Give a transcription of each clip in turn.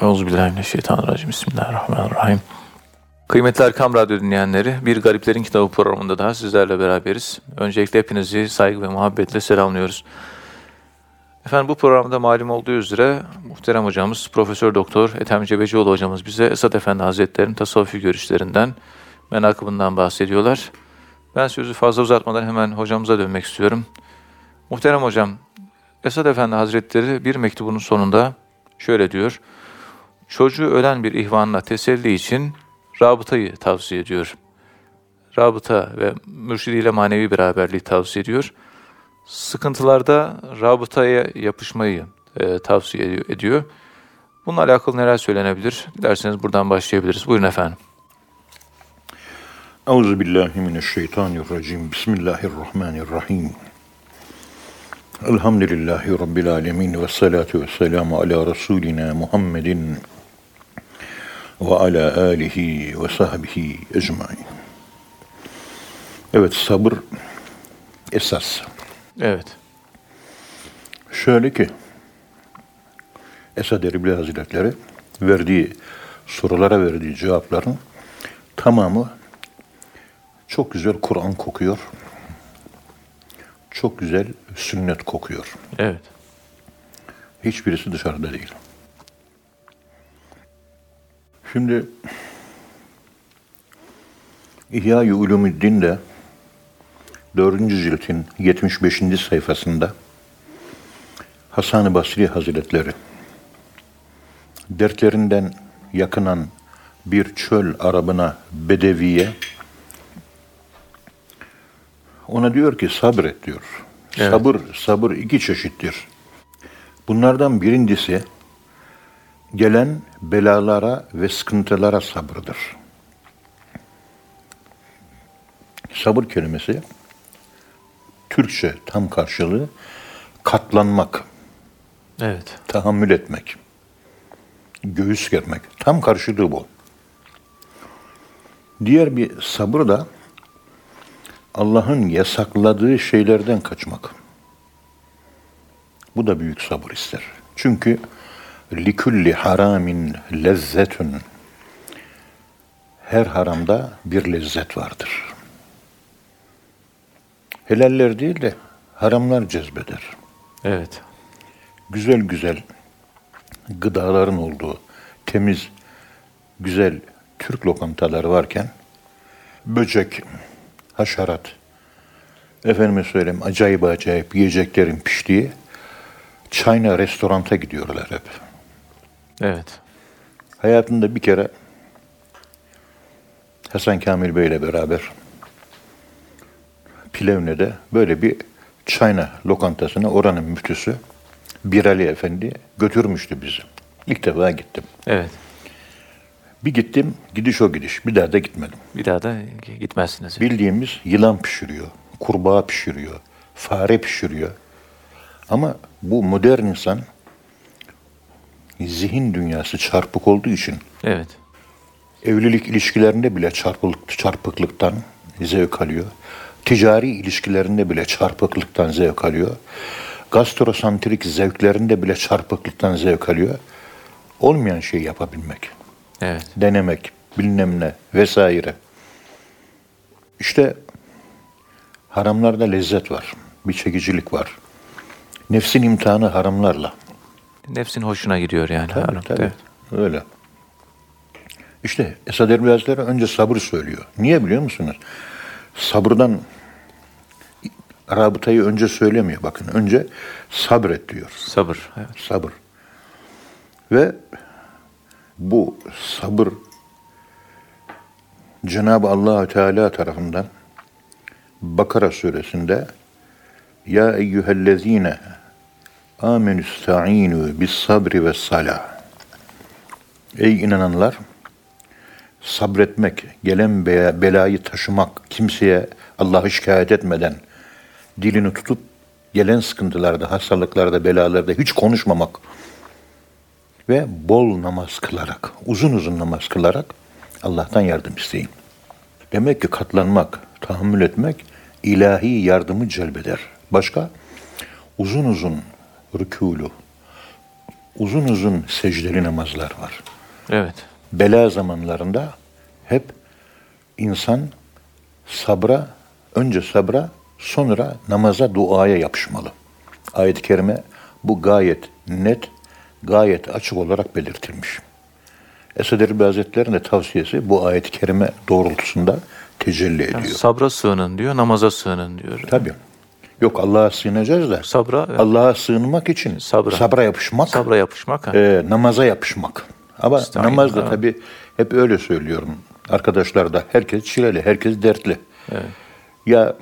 Euzubillahimineşşeytanirracim. Bismillahirrahmanirrahim. Kıymetli Erkam Radyo dinleyenleri, Bir Gariplerin Kitabı programında daha sizlerle beraberiz. Öncelikle hepinizi saygı ve muhabbetle selamlıyoruz. Efendim bu programda malum olduğu üzere muhterem hocamız Profesör Doktor Ethem Cebecioğlu hocamız bize Esad Efendi Hazretleri'nin tasavvufi görüşlerinden, menakıbından bahsediyorlar. Ben sözü fazla uzatmadan hemen hocamıza dönmek istiyorum. Muhterem hocam, Esad Efendi Hazretleri bir mektubunun sonunda şöyle diyor. Çocuğu ölen bir ihvanla teselli için rabıtayı tavsiye ediyor. Rabıta ve mürşidiyle manevi beraberliği tavsiye ediyor. Sıkıntılarda rabıtaya yapışmayı e, tavsiye ediyor. Bununla alakalı neler söylenebilir? Dilerseniz buradan başlayabiliriz. Buyurun efendim. Euzu billahi mineşşeytanirracim. Bismillahirrahmanirrahim. Elhamdülillahi rabbil alamin ve salatu vesselamu ala rasulina Muhammedin ve ala alihi ve sahbihi ecmaîn. Evet sabır esas. Evet. Şöyle ki Esad Erbil Hazretleri verdiği sorulara verdiği cevapların tamamı çok güzel Kur'an kokuyor. Çok güzel sünnet kokuyor. Evet. Hiçbirisi dışarıda değil. Şimdi İhya-i Ulumuddin'de 4. ciltin 75. sayfasında Hasan-ı Basri Hazretleri dertlerinden yakınan bir çöl arabına bedeviye ona diyor ki sabret diyor. Evet. Sabır, sabır iki çeşittir. Bunlardan birincisi gelen belalara ve sıkıntılara sabırdır. Sabır kelimesi Türkçe tam karşılığı katlanmak, Evet. tahammül etmek, göğüs germek. Tam karşılığı bu. Diğer bir sabır da Allah'ın yasakladığı şeylerden kaçmak. Bu da büyük sabır ister. Çünkü likulli haramin lezzetun her haramda bir lezzet vardır. Helaller değil de haramlar cezbeder. Evet. Güzel güzel gıdaların olduğu temiz, güzel Türk lokantaları varken böcek, haşerat, efendime söyleyeyim acayip acayip yiyeceklerin piştiği China restoranta gidiyorlar hep. Evet. Hayatında bir kere Hasan Kamil Bey ile beraber Plevne'de böyle bir China lokantasına oranın müftüsü Birali Efendi götürmüştü bizi. İlk defa gittim. Evet. Bir gittim, gidiş o gidiş. Bir daha da gitmedim. Bir daha da gitmezsiniz. Bildiğimiz yılan pişiriyor, kurbağa pişiriyor, fare pişiriyor. Ama bu modern insan zihin dünyası çarpık olduğu için Evet. evlilik ilişkilerinde bile çarpık, çarpıklıktan zevk alıyor. Ticari ilişkilerinde bile çarpıklıktan zevk alıyor. Gastrosantrik zevklerinde bile çarpıklıktan zevk alıyor. Olmayan şeyi yapabilmek, Evet. denemek, bilmem ne vesaire. İşte haramlarda lezzet var, bir çekicilik var. Nefsin imtihanı haramlarla. Nefsin hoşuna gidiyor yani. Tabii, tabii. Evet. Öyle. İşte Esad Erbil Hazretleri önce sabır söylüyor. Niye biliyor musunuz? Sabırdan rabıtayı önce söylemiyor. Bakın önce sabret diyor. Sabır. Evet. Sabır. Ve bu sabır Cenab-ı allah Teala tarafından Bakara suresinde Ya eyyühellezine amenüsta'inu bis sabri ve salah Ey inananlar sabretmek, gelen be- belayı taşımak, kimseye Allah'ı şikayet etmeden dilini tutup gelen sıkıntılarda, hastalıklarda, belalarda hiç konuşmamak ve bol namaz kılarak, uzun uzun namaz kılarak Allah'tan yardım isteyin. Demek ki katlanmak, tahammül etmek ilahi yardımı celbeder. Başka? Uzun uzun rükûlu, uzun uzun secdeli namazlar var. Evet. Bela zamanlarında hep insan sabra, önce sabra, sonra namaza, duaya yapışmalı. Ayet-i kerime bu gayet net, gayet açık olarak belirtilmiş. Esad Erbil Hazretleri'nin de tavsiyesi bu ayet-i kerime doğrultusunda tecelli ediyor. Yani sabra sığının diyor, namaza sığının diyor. Tabii. Yok Allah'a sığınacağız da Sabra, evet. Allah'a sığınmak için Sabra. sabra yapışmak, sabra yapışmak. ha. e, namaza yapışmak. Ama İstaiz, namaz da tabii hep öyle söylüyorum. Arkadaşlar da herkes çileli, herkes dertli. Ya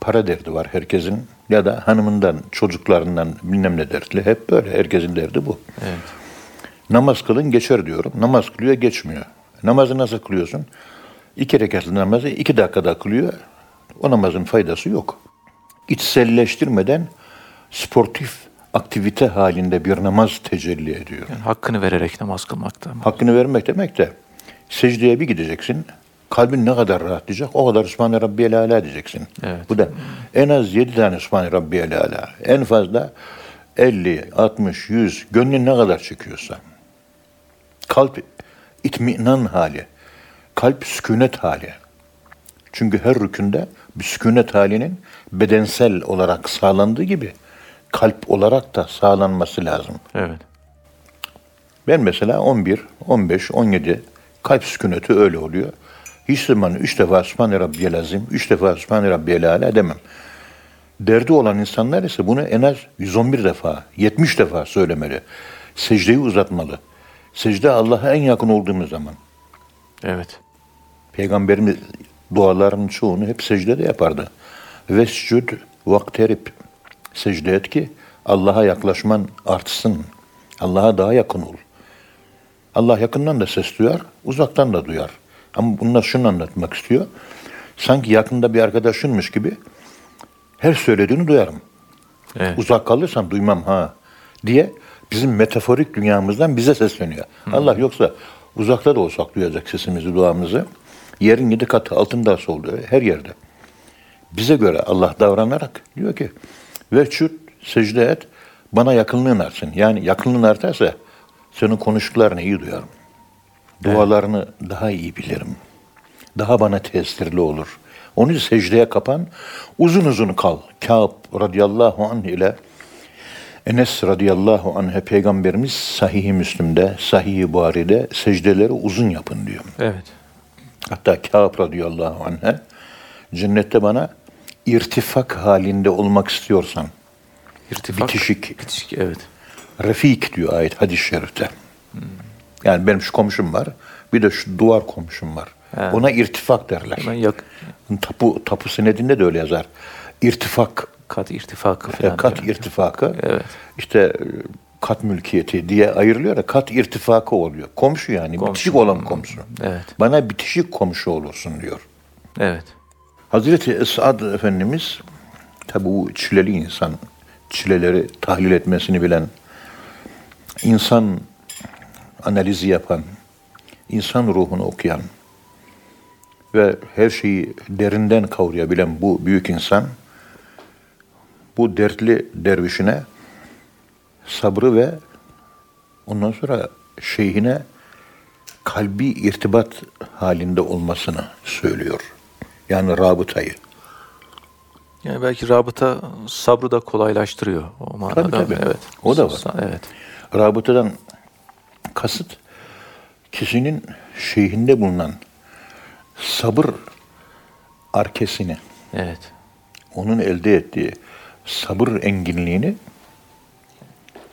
para derdi var herkesin ya da hanımından, çocuklarından bilmem ne dertli. Hep böyle. Herkesin derdi bu. Evet. Namaz kılın geçer diyorum. Namaz kılıyor geçmiyor. Namazı nasıl kılıyorsun? İki rekatlı namazı iki dakikada kılıyor. O namazın faydası yok. İçselleştirmeden sportif aktivite halinde bir namaz tecelli ediyor. Yani hakkını vererek namaz kılmakta. Hakkını vermek demek de secdeye bir gideceksin. Kalbin ne kadar rahatlayacak o kadar Sübhane Rabbiyel Ala diyeceksin. Evet. Bu da en az yedi tane Sübhane Rabbiyel Ala. En fazla 50, 60, 100 gönlün ne kadar çekiyorsa. Kalp itminan hali. Kalp sükunet hali. Çünkü her rükünde bir sükunet halinin bedensel olarak sağlandığı gibi kalp olarak da sağlanması lazım. Evet. Ben mesela 11, 15, 17 kalp sükuneti öyle oluyor. Hiç zaman üç defa Sübhane Rabbiyel Azim, üç defa Sübhane Rabbiyel Ala demem. Derdi olan insanlar ise bunu en az 111 defa, 70 defa söylemeli. Secdeyi uzatmalı. Secde Allah'a en yakın olduğumuz zaman. Evet. Peygamberimiz dualarının çoğunu hep secdede yapardı. Vescud vakterip. Secde et ki Allah'a yaklaşman artsın. Allah'a daha yakın ol. Allah yakından da ses duyar, uzaktan da duyar. Ama bunlar şunu anlatmak istiyor. Sanki yakında bir arkadaşınmış gibi her söylediğini duyarım. Evet. Uzak kalırsam duymam ha diye bizim metaforik dünyamızdan bize sesleniyor. Allah yoksa uzakta da olsak duyacak sesimizi, duamızı. Yerin yedi katı altında soldu her yerde. Bize göre Allah davranarak diyor ki ve çüt secde et bana yakınlığın artsın. Yani yakınlığın artarsa senin konuştuklarını iyi duyarım. Dualarını daha iyi bilirim. Daha bana tesirli olur. Onun için secdeye kapan, uzun uzun kal. Kâb radıyallahu anh ile Enes radıyallahu anh'e peygamberimiz sahih-i Müslim'de, sahih-i Buhari'de secdeleri uzun yapın diyor. Evet. Hatta Kâb radıyallahu anh'e cennette bana irtifak halinde olmak istiyorsan, İrtifak. Bitişik. Bitişik. Evet. refik diyor ayet hadis-i şerifte. Yani benim şu komşum var, bir de şu duvar komşum var. He. Ona irtifak derler. Hemen yak Tapu, tapu senedinde de öyle yazar. İrtifak, kat irtifakı falan. kat diyor. irtifakı, Evet. işte kat mülkiyeti diye ayrılıyor ya, kat irtifakı oluyor. Komşu yani, Komşu. bitişik olan komşu. Evet. Bana bitişik komşu olursun diyor. Evet. Hazreti Esad Efendimiz, tabi bu çileli insan, çileleri tahlil etmesini bilen, insan analizi yapan, insan ruhunu okuyan ve her şeyi derinden kavrayabilen bu büyük insan, bu dertli dervişine sabrı ve ondan sonra şeyhine kalbi irtibat halinde olmasını söylüyor. Yani rabıtayı. Yani belki rabıta sabrı da kolaylaştırıyor o manada. Tabii, tabii. Evet. O da var. Evet. Rabıtadan kasıt kişinin şeyhinde bulunan sabır arkesini, Evet. onun elde ettiği sabır enginliğini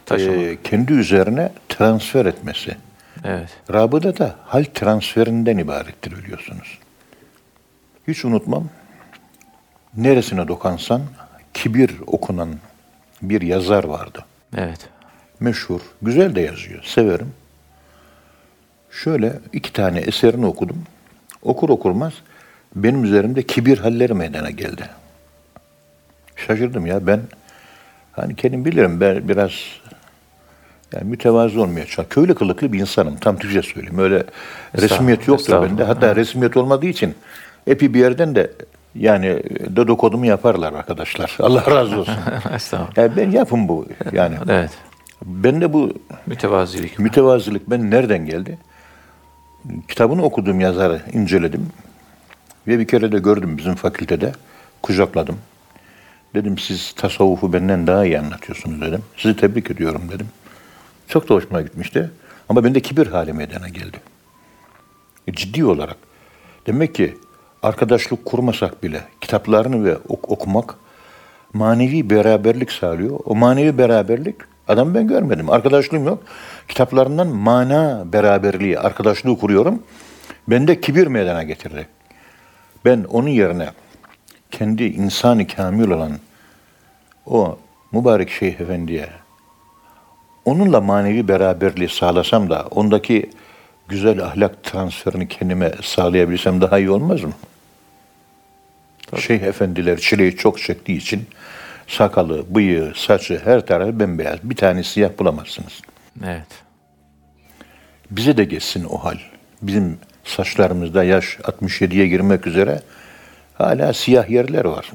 Taşımak. e, kendi üzerine transfer etmesi. Evet. Rabıta da hal transferinden ibarettir biliyorsunuz. Hiç unutmam. Neresine dokansan kibir okunan bir yazar vardı. Evet. Meşhur, güzel de yazıyor, severim. Şöyle iki tane eserini okudum. Okur okurmaz benim üzerimde kibir halleri meydana geldi. Şaşırdım ya ben hani kendim bilirim ben biraz yani mütevazı olmaya çalışıyorum. Köylü kılıklı bir insanım. Tam Türkçe söyleyeyim. Öyle resmiyet yoktur bende. Hatta resmiyet olmadığı için epi bir yerden de yani dedikodumu yaparlar arkadaşlar. Allah razı olsun. Estağfurullah. yani ben yapın bu yani. Evet. Ben de bu Mütevazilik. mütevazilik ben nereden geldi? Kitabını okuduğum yazarı inceledim. Ve bir kere de gördüm bizim fakültede. Kucakladım. Dedim siz tasavvufu benden daha iyi anlatıyorsunuz dedim. Sizi tebrik ediyorum dedim. Çok da hoşuma gitmişti. Ama bende kibir hali meydana geldi. Ciddi olarak. Demek ki arkadaşlık kurmasak bile kitaplarını ve ok- okumak manevi beraberlik sağlıyor. O manevi beraberlik adam ben görmedim. Arkadaşlığım yok. Kitaplarından mana beraberliği, arkadaşlığı kuruyorum. Bende kibir meydana getirdi. Ben onun yerine kendi insanı kamil olan o mübarek Şeyh Efendi'ye onunla manevi beraberliği sağlasam da ondaki güzel ahlak transferini kendime sağlayabilsem daha iyi olmaz mı? Şeyh efendiler çileyi çok çektiği için sakalı, bıyığı, saçı her tarafı bembeyaz. Bir tane siyah bulamazsınız. Evet. Bize de geçsin o hal. Bizim saçlarımızda yaş 67'ye girmek üzere hala siyah yerler var.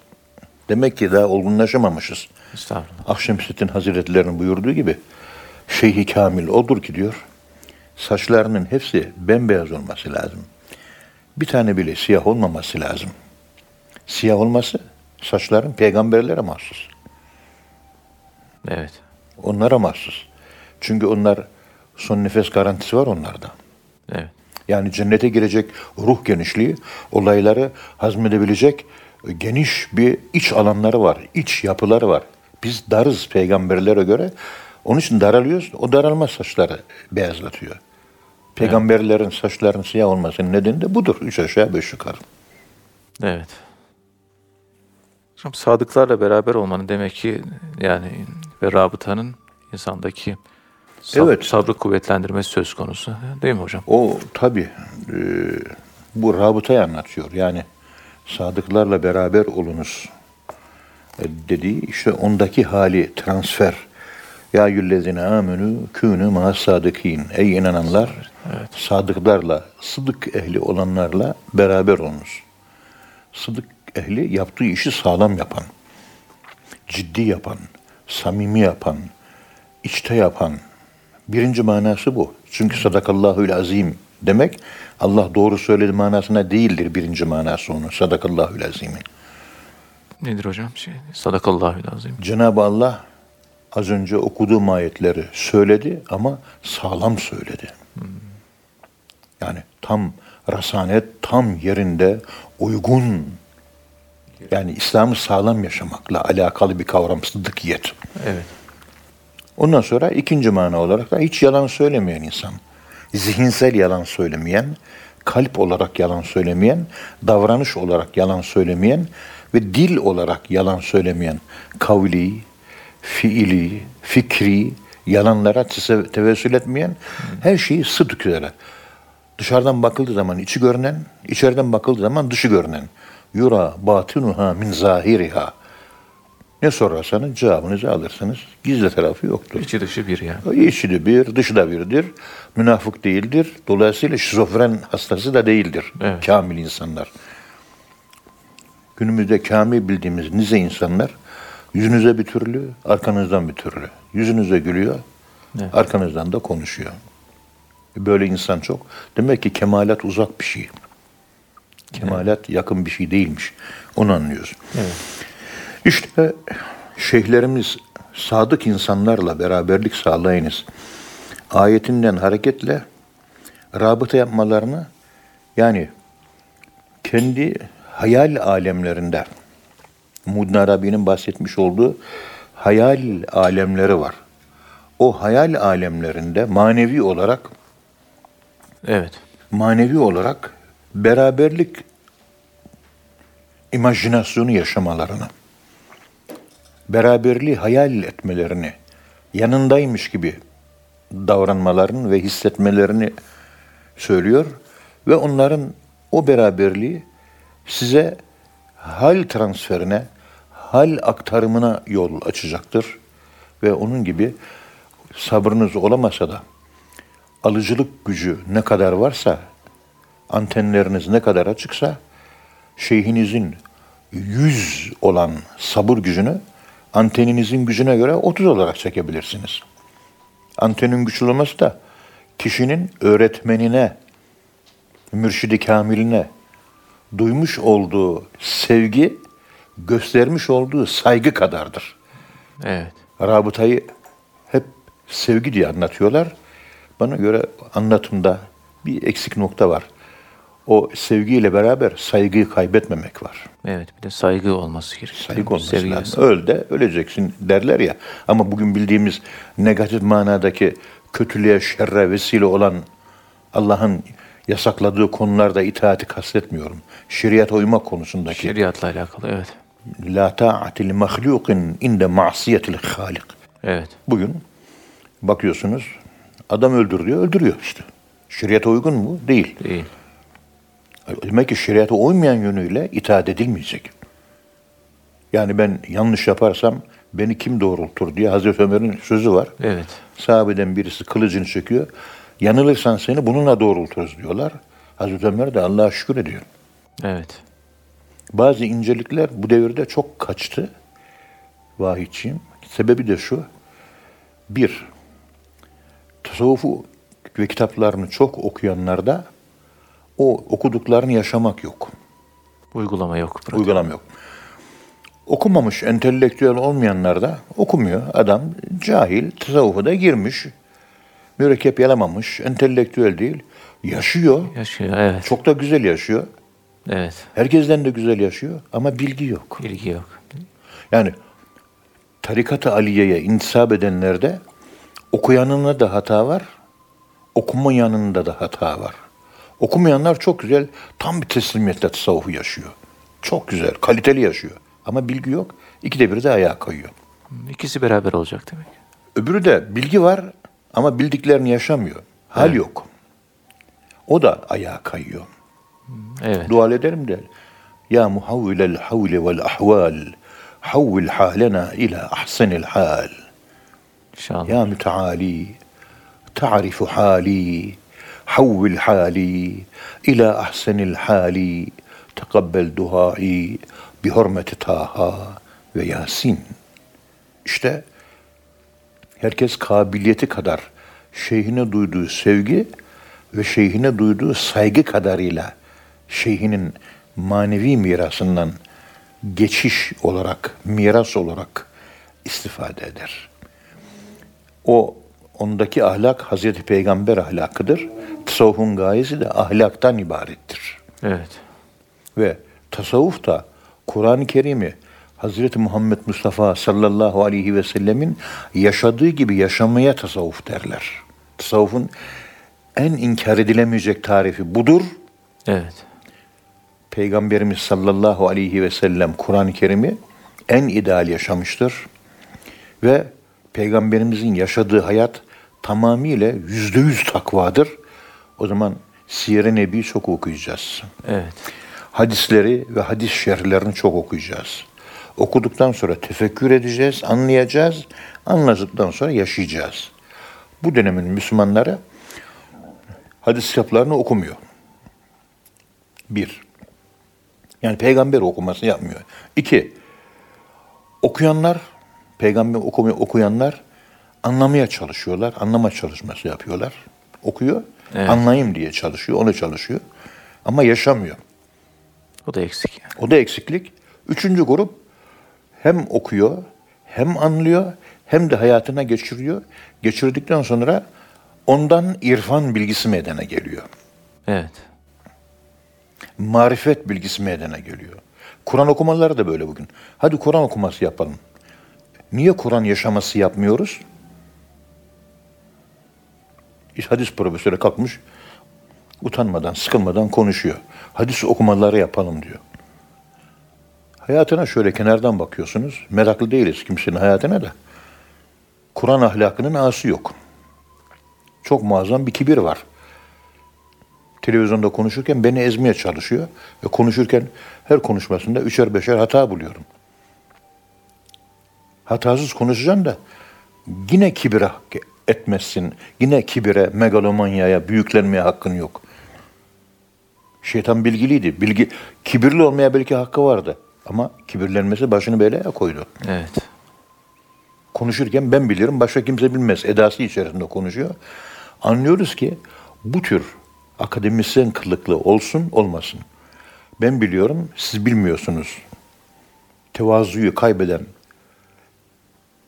Demek ki daha olgunlaşamamışız. Estağfurullah. Akşemseddin Hazretleri'nin buyurduğu gibi Şeyhi Kamil odur ki diyor saçlarının hepsi bembeyaz olması lazım. Bir tane bile siyah olmaması lazım. Siyah olması saçların peygamberlere mahsus. Evet. Onlara mahsus. Çünkü onlar son nefes garantisi var onlarda. Evet. Yani cennete girecek ruh genişliği, olayları hazmedebilecek geniş bir iç alanları var, iç yapıları var. Biz darız peygamberlere göre. Onun için daralıyoruz. O daralma saçları beyazlatıyor. Peygamberlerin saçlarının siyah olmasının nedeni de budur. Üç aşağı beş yukarı. Evet. Hocam sadıklarla beraber olmanın demek ki yani ve rabıtanın insandaki sab- Evet. sabrı kuvvetlendirmesi söz konusu. Değil mi hocam? O tabi bu rabıtayı anlatıyor. Yani sadıklarla beraber olunuz e, dediği işte ondaki hali transfer. Ya yüllezine amenü künü ma sadıkin. Ey inananlar sadıklarla, sıdık ehli olanlarla beraber olunuz. Sıdık ehli yaptığı işi sağlam yapan, ciddi yapan, samimi yapan, içte yapan. Birinci manası bu. Çünkü sadakallahül azim demek Allah doğru söyledi manasına değildir birinci manası onun. Sadakallahül azimin. Nedir hocam? Şey, Sadakallahü lazım. Cenab-ı Allah az önce okuduğum ayetleri söyledi ama sağlam söyledi. Yani tam rasanet, tam yerinde, uygun. Yani İslam'ı sağlam yaşamakla alakalı bir kavram sıddıkiyet. Evet. Ondan sonra ikinci mana olarak da hiç yalan söylemeyen insan. Zihinsel yalan söylemeyen, kalp olarak yalan söylemeyen, davranış olarak yalan söylemeyen ve dil olarak yalan söylemeyen, kavli, fiili, fikri, yalanlara tevessül etmeyen, her şeyi sıdk üzere. Dışarıdan bakıldığı zaman içi görünen, içeriden bakıldığı zaman dışı görünen. Yura batinuha min zahiriha. Ne sorarsanız cevabınızı alırsınız. Gizli tarafı yoktur. İçi dışı bir yani. İçi de bir, dışı da birdir. Münafık değildir. Dolayısıyla şizofren hastası da değildir. Evet. Kamil insanlar. Günümüzde kamil bildiğimiz nice insanlar yüzünüze bir türlü, arkanızdan bir türlü. Yüzünüze gülüyor, Evet. arkanızdan da konuşuyor. Böyle insan çok. Demek ki kemalat uzak bir şey. Kemalat yakın bir şey değilmiş. Onu anlıyoruz. Evet. İşte şeyhlerimiz sadık insanlarla beraberlik sağlayınız. Ayetinden hareketle rabıta yapmalarını yani kendi hayal alemlerinde Muddin Arabi'nin bahsetmiş olduğu hayal alemleri var. O hayal alemlerinde manevi olarak Evet. manevi olarak beraberlik imajinasyonu yaşamalarını, beraberliği hayal etmelerini, yanındaymış gibi davranmalarını ve hissetmelerini söylüyor ve onların o beraberliği size hal transferine, hal aktarımına yol açacaktır ve onun gibi sabrınız olamasa da alıcılık gücü ne kadar varsa, antenleriniz ne kadar açıksa, şeyhinizin yüz olan sabır gücünü anteninizin gücüne göre 30 olarak çekebilirsiniz. Antenin güçlü olması da kişinin öğretmenine, mürşidi kamiline duymuş olduğu sevgi, göstermiş olduğu saygı kadardır. Evet. Rabıtayı hep sevgi diye anlatıyorlar. Bana göre anlatımda bir eksik nokta var. O sevgiyle beraber saygıyı kaybetmemek var. Evet. Bir de saygı olması gerekiyor. Saygı olması Sevgi lazım. Öl de öleceksin derler ya. Ama bugün bildiğimiz negatif manadaki kötülüğe, şerre vesile olan Allah'ın yasakladığı konularda itaati kastetmiyorum. Şeriata uymak konusundaki. Şeriatla alakalı. Evet. La ta'ati li mahlukin inde ma'siyetil halik. Evet. Bugün bakıyorsunuz adam öldürüyor, öldürüyor işte. Şeriata uygun mu? Değil. Değil. Demek ki şeriata uymayan yönüyle itaat edilmeyecek. Yani ben yanlış yaparsam beni kim doğrultur diye Hazreti Ömer'in sözü var. Evet. Sahabeden birisi kılıcını çekiyor. Yanılırsan seni bununla doğrulturuz diyorlar. Hazreti Ömer de Allah'a şükür ediyor. Evet. Bazı incelikler bu devirde çok kaçtı. Vahiyçiyim. Sebebi de şu. Bir, tasavvufu ve kitaplarını çok okuyanlarda o okuduklarını yaşamak yok. Uygulama yok. pratik. Uygulam yok. Okumamış, entelektüel olmayanlar da okumuyor. Adam cahil, tasavvufa da girmiş. Mürekkep yalamamış, entelektüel değil. Yaşıyor. Yaşıyor. Evet. Çok da güzel yaşıyor. Evet. Herkesten de güzel yaşıyor ama bilgi yok. Bilgi yok. Yani tarikat-ı aliyeye intisap edenlerde okuyanında da hata var, okumayanında da hata var. Okumayanlar çok güzel, tam bir teslimiyetle tasavvufu yaşıyor. Çok güzel, kaliteli yaşıyor. Ama bilgi yok, ikide bir de ayağa kayıyor. İkisi beraber olacak demek. Öbürü de bilgi var ama bildiklerini yaşamıyor. Hal Evet. yok. O da ayağa kayıyor. Evet. Dua ederim de ya muhavvilel havle vel ahval havvil halena ila ahsenil hal. İnşallah. يا متعالي تعرف حالي حول حالي إلى أحسن الحال تقبل دعائي بحرمة طه ve Yasin. İşte herkes kabiliyeti kadar şeyhine duyduğu sevgi ve şeyhine duyduğu saygı kadarıyla şeyhinin manevi mirasından geçiş olarak, miras olarak istifade eder. O ondaki ahlak Hazreti Peygamber ahlakıdır. Tasavvufun gayesi de ahlaktan ibarettir. Evet. Ve tasavvuf da Kur'an-ı Kerim'i Hazreti Muhammed Mustafa sallallahu aleyhi ve sellemin yaşadığı gibi yaşamaya tasavvuf derler. Tasavvufun en inkar edilemeyecek tarifi budur. Evet. Peygamberimiz sallallahu aleyhi ve sellem Kur'an-ı Kerim'i en ideal yaşamıştır. Ve Peygamberimizin yaşadığı hayat tamamıyla yüzde yüz takvadır. O zaman Siyer-i Nebi'yi çok okuyacağız. Evet. Hadisleri ve hadis şerhlerini çok okuyacağız. Okuduktan sonra tefekkür edeceğiz, anlayacağız. Anladıktan sonra yaşayacağız. Bu dönemin Müslümanları hadis kitaplarını okumuyor. Bir. Yani peygamber okumasını yapmıyor. İki. Okuyanlar, peygamber okumuyor, okuyanlar anlamaya çalışıyorlar. Anlama çalışması yapıyorlar. Okuyor, Evet. anlayayım diye çalışıyor, onu çalışıyor. Ama yaşamıyor. O da eksik yani. O da eksiklik. Üçüncü grup hem okuyor, hem anlıyor, hem de hayatına geçiriyor. Geçirdikten sonra ondan irfan bilgisi meydana geliyor. Evet. Marifet bilgisi meydana geliyor. Kur'an okumaları da böyle bugün. Hadi Kur'an okuması yapalım. Niye Kur'an yaşaması yapmıyoruz? Hadis profesörü kalkmış, utanmadan, sıkılmadan konuşuyor. Hadis okumaları yapalım diyor. Hayatına şöyle kenardan bakıyorsunuz. Meraklı değiliz kimsenin hayatına da. Kur'an ahlakının ağası yok. Çok muazzam bir kibir var. Televizyonda konuşurken beni ezmeye çalışıyor. Ve konuşurken her konuşmasında üçer beşer hata buluyorum. Hatasız konuşacaksın da yine kibire etmezsin. Yine kibire, megalomanyaya, büyüklenmeye hakkın yok. Şeytan bilgiliydi. Bilgi, kibirli olmaya belki hakkı vardı. Ama kibirlenmesi başını belaya koydu. Evet. konuşurken ben bilirim, başka kimse bilmez. Edası içerisinde konuşuyor. Anlıyoruz ki bu tür akademisyen kılıklı olsun olmasın. Ben biliyorum, siz bilmiyorsunuz. Tevazuyu kaybeden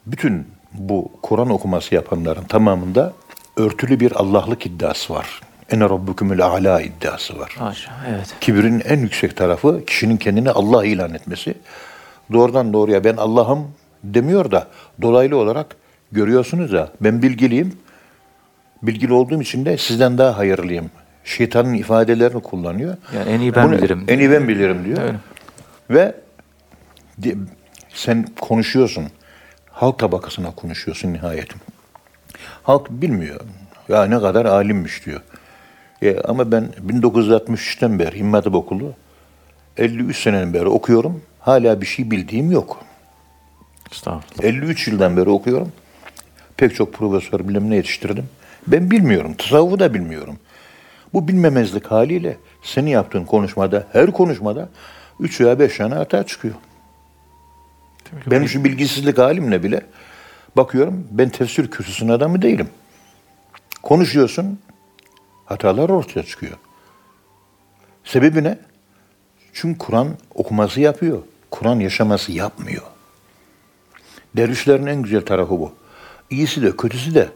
bütün bu Kur'an okuması yapanların tamamında örtülü bir Allah'lık iddiası var. Ene rabbukumul a'la iddiası var. Haşa, evet. Kibrin en yüksek tarafı kişinin kendini Allah ilan etmesi. Doğrudan doğruya ben Allah'ım demiyor da dolaylı olarak görüyorsunuz ya ben bilgiliyim. Bilgili olduğum için de sizden daha hayırlıyım. Şeytanın ifadelerini kullanıyor. Yani en iyi ben Bunu- bilirim. En iyi ben bilirim diyor. Öyle. Ve di- sen konuşuyorsun. Halk tabakasına konuşuyorsun nihayetim. Halk bilmiyor. Ya ne kadar alimmiş diyor. E, ama ben 1963'ten beri İmam Hatip Okulu 53 seneden beri okuyorum. Hala bir şey bildiğim yok. Estağfurullah. 53 yıldan beri okuyorum. Pek çok profesör bilimine yetiştirdim. Ben bilmiyorum. Tasavvufu da bilmiyorum. Bu bilmemezlik haliyle senin yaptığın konuşmada, her konuşmada 3 veya 5 tane hata çıkıyor. Ki Benim şu bilgisizlik halimle bile bakıyorum ben tefsir kürsüsünün adamı değilim. Konuşuyorsun, hatalar ortaya çıkıyor. Sebebi ne? Çünkü Kur'an okuması yapıyor. Kur'an yaşaması yapmıyor. Dervişlerin en güzel tarafı bu. İyisi de kötüsü de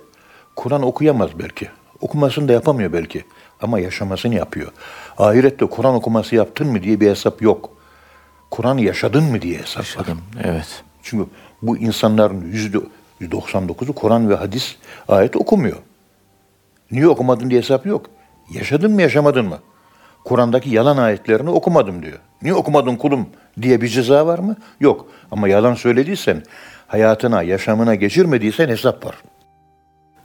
Kur'an okuyamaz belki. Okumasını da yapamıyor belki. Ama yaşamasını yapıyor. Ahirette Kur'an okuması yaptın mı diye bir hesap yok. Kur'an yaşadın mı diye hesap var. Yaşadım. Evet. Çünkü bu insanların yüzde 99'u Kur'an ve hadis ayet okumuyor. Niye okumadın diye hesap yok. Yaşadın mı yaşamadın mı? Kur'an'daki yalan ayetlerini okumadım diyor. Niye okumadın kulum diye bir ceza var mı? Yok. Ama yalan söylediysen, hayatına, yaşamına geçirmediysen hesap var.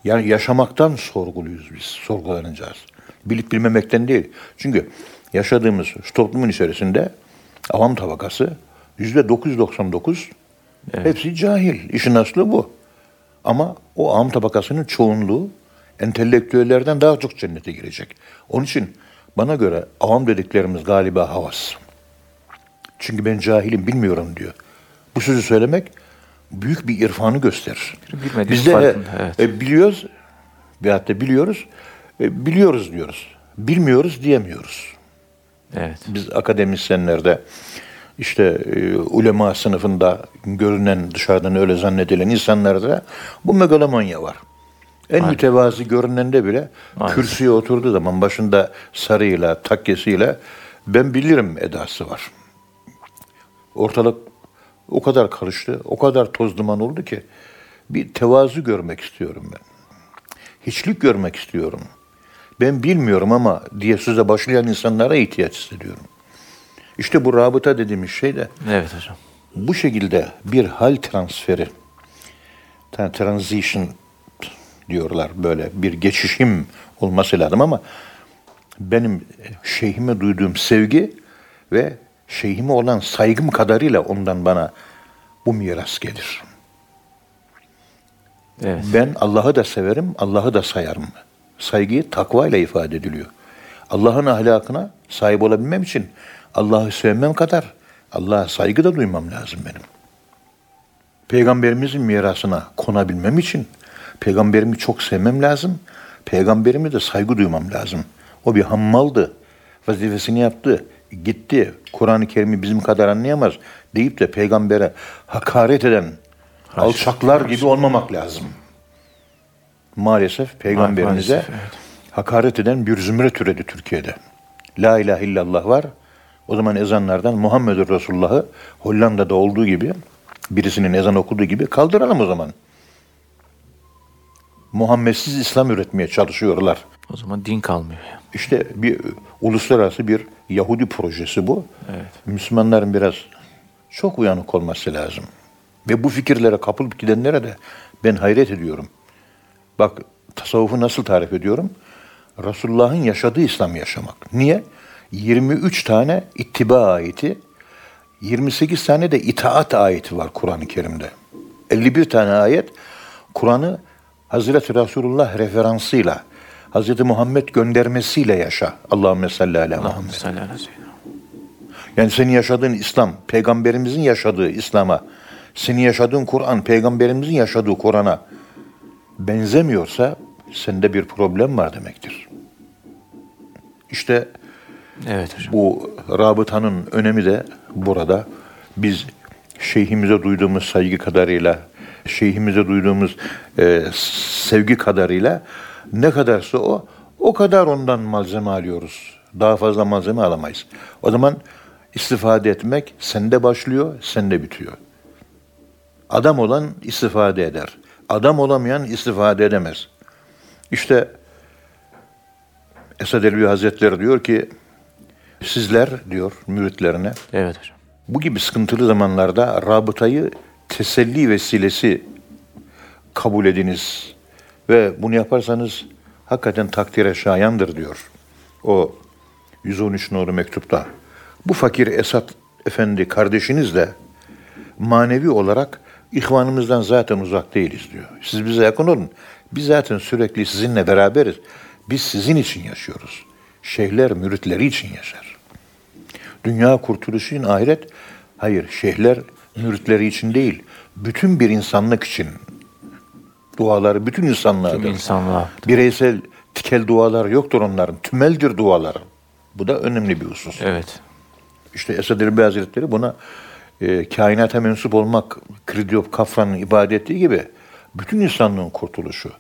Yani yaşamaktan sorguluyuz biz, sorgulanacağız. Bilip bilmemekten değil. Çünkü yaşadığımız toplumun içerisinde avam tabakası yüzde 999 hepsi cahil. İşin aslı bu. Ama o avam tabakasının çoğunluğu entelektüellerden daha çok cennete girecek. Onun için bana göre avam dediklerimiz galiba havas. Çünkü ben cahilim bilmiyorum diyor. Bu sözü söylemek büyük bir irfanı gösterir. Bilmediğimiz Biz de farkında, evet. e, biliyoruz veyahut da biliyoruz, biliyoruz diyoruz. Bilmiyoruz diyemiyoruz. Evet. Biz akademisyenlerde işte e, ulema sınıfında görünen dışarıdan öyle zannedilen insanlarda bu megalomanya var. En mütevazi görünende bile Maalesef. kürsüye oturduğu zaman başında sarıyla, takkesiyle ben bilirim edası var. Ortalık o kadar karıştı, o kadar toz duman oldu ki bir tevazu görmek istiyorum ben. Hiçlik görmek istiyorum. Ben bilmiyorum ama diye söze başlayan insanlara ihtiyaç hissediyorum. İşte bu rabıta dediğimiz şey de Evet hocam. bu şekilde bir hal transferi, transition diyorlar böyle bir geçişim olması lazım ama benim şeyhime duyduğum sevgi ve şeyhime olan saygım kadarıyla ondan bana bu miras gelir. Evet. Ben Allah'ı da severim, Allah'ı da sayarım. Saygıyı takva ile ifade ediliyor. Allah'ın ahlakına sahip olabilmem için Allah'ı sevmem kadar Allah'a saygı da duymam lazım benim. Peygamberimizin mirasına konabilmem için peygamberimi çok sevmem lazım. Peygamberime de saygı duymam lazım. O bir hammaldı. Vazifesini yaptı. Gitti. Kur'an-ı Kerim'i bizim kadar anlayamaz deyip de peygambere hakaret eden alçaklar gibi olmamak lazım. Maalesef peygamberimize Maalesef, evet. hakaret eden bir zümre türedi Türkiye'de. La ilahe illallah var. O zaman ezanlardan Muhammedur Resulullah'ı Hollanda'da olduğu gibi birisinin ezan okuduğu gibi kaldıralım o zaman. Muhammedsiz İslam üretmeye çalışıyorlar. O zaman din kalmıyor. İşte bir uluslararası bir Yahudi projesi bu. Müslümanların biraz çok uyanık olması lazım. Ve bu fikirlere kapılıp gidenlere de ben hayret ediyorum. Bak tasavvufu nasıl tarif ediyorum? Resulullah'ın yaşadığı İslam yaşamak. Niye? 23 tane ittiba ayeti, 28 tane de itaat ayeti var Kur'an-ı Kerim'de. 51 tane ayet Kur'an'ı Hazreti Resulullah referansıyla, Hazreti Muhammed göndermesiyle yaşa. Allahümme salli ala Muhammed. Salli ala. Yani senin yaşadığın İslam, peygamberimizin yaşadığı İslam'a senin yaşadığın Kur'an, peygamberimizin yaşadığı Kur'an'a benzemiyorsa sende bir problem var demektir. İşte Evet hocam. bu rabıtanın önemi de burada. Biz şeyhimize duyduğumuz saygı kadarıyla, şeyhimize duyduğumuz e, sevgi kadarıyla ne kadarsa o, o kadar ondan malzeme alıyoruz. Daha fazla malzeme alamayız. O zaman istifade etmek sende başlıyor, sende bitiyor. Adam olan istifade eder. Adam olamayan istifade edemez. İşte Esad Elbi Hazretleri diyor ki sizler diyor müritlerine Evet hocam. bu gibi sıkıntılı zamanlarda rabıtayı teselli vesilesi kabul ediniz. Ve bunu yaparsanız hakikaten takdire şayandır diyor. O 113 nolu mektupta. Bu fakir Esat Efendi kardeşiniz de manevi olarak ihvanımızdan zaten uzak değiliz diyor. Siz bize yakın olun. Biz zaten sürekli sizinle beraberiz. Biz sizin için yaşıyoruz. Şeyhler müritleri için yaşar. Dünya kurtuluşu için ahiret, hayır şeyhler müritleri için değil, bütün bir insanlık için duaları bütün insanlığa. Tüm insanlığa. Bireysel tikel dualar yoktur onların, tümeldir duaları. Bu da önemli bir husus. Evet. İşte Esad Erbil Hazretleri buna e, kainata mensup olmak, Kridyop Kafra'nın ibade ettiği gibi bütün insanlığın kurtuluşu.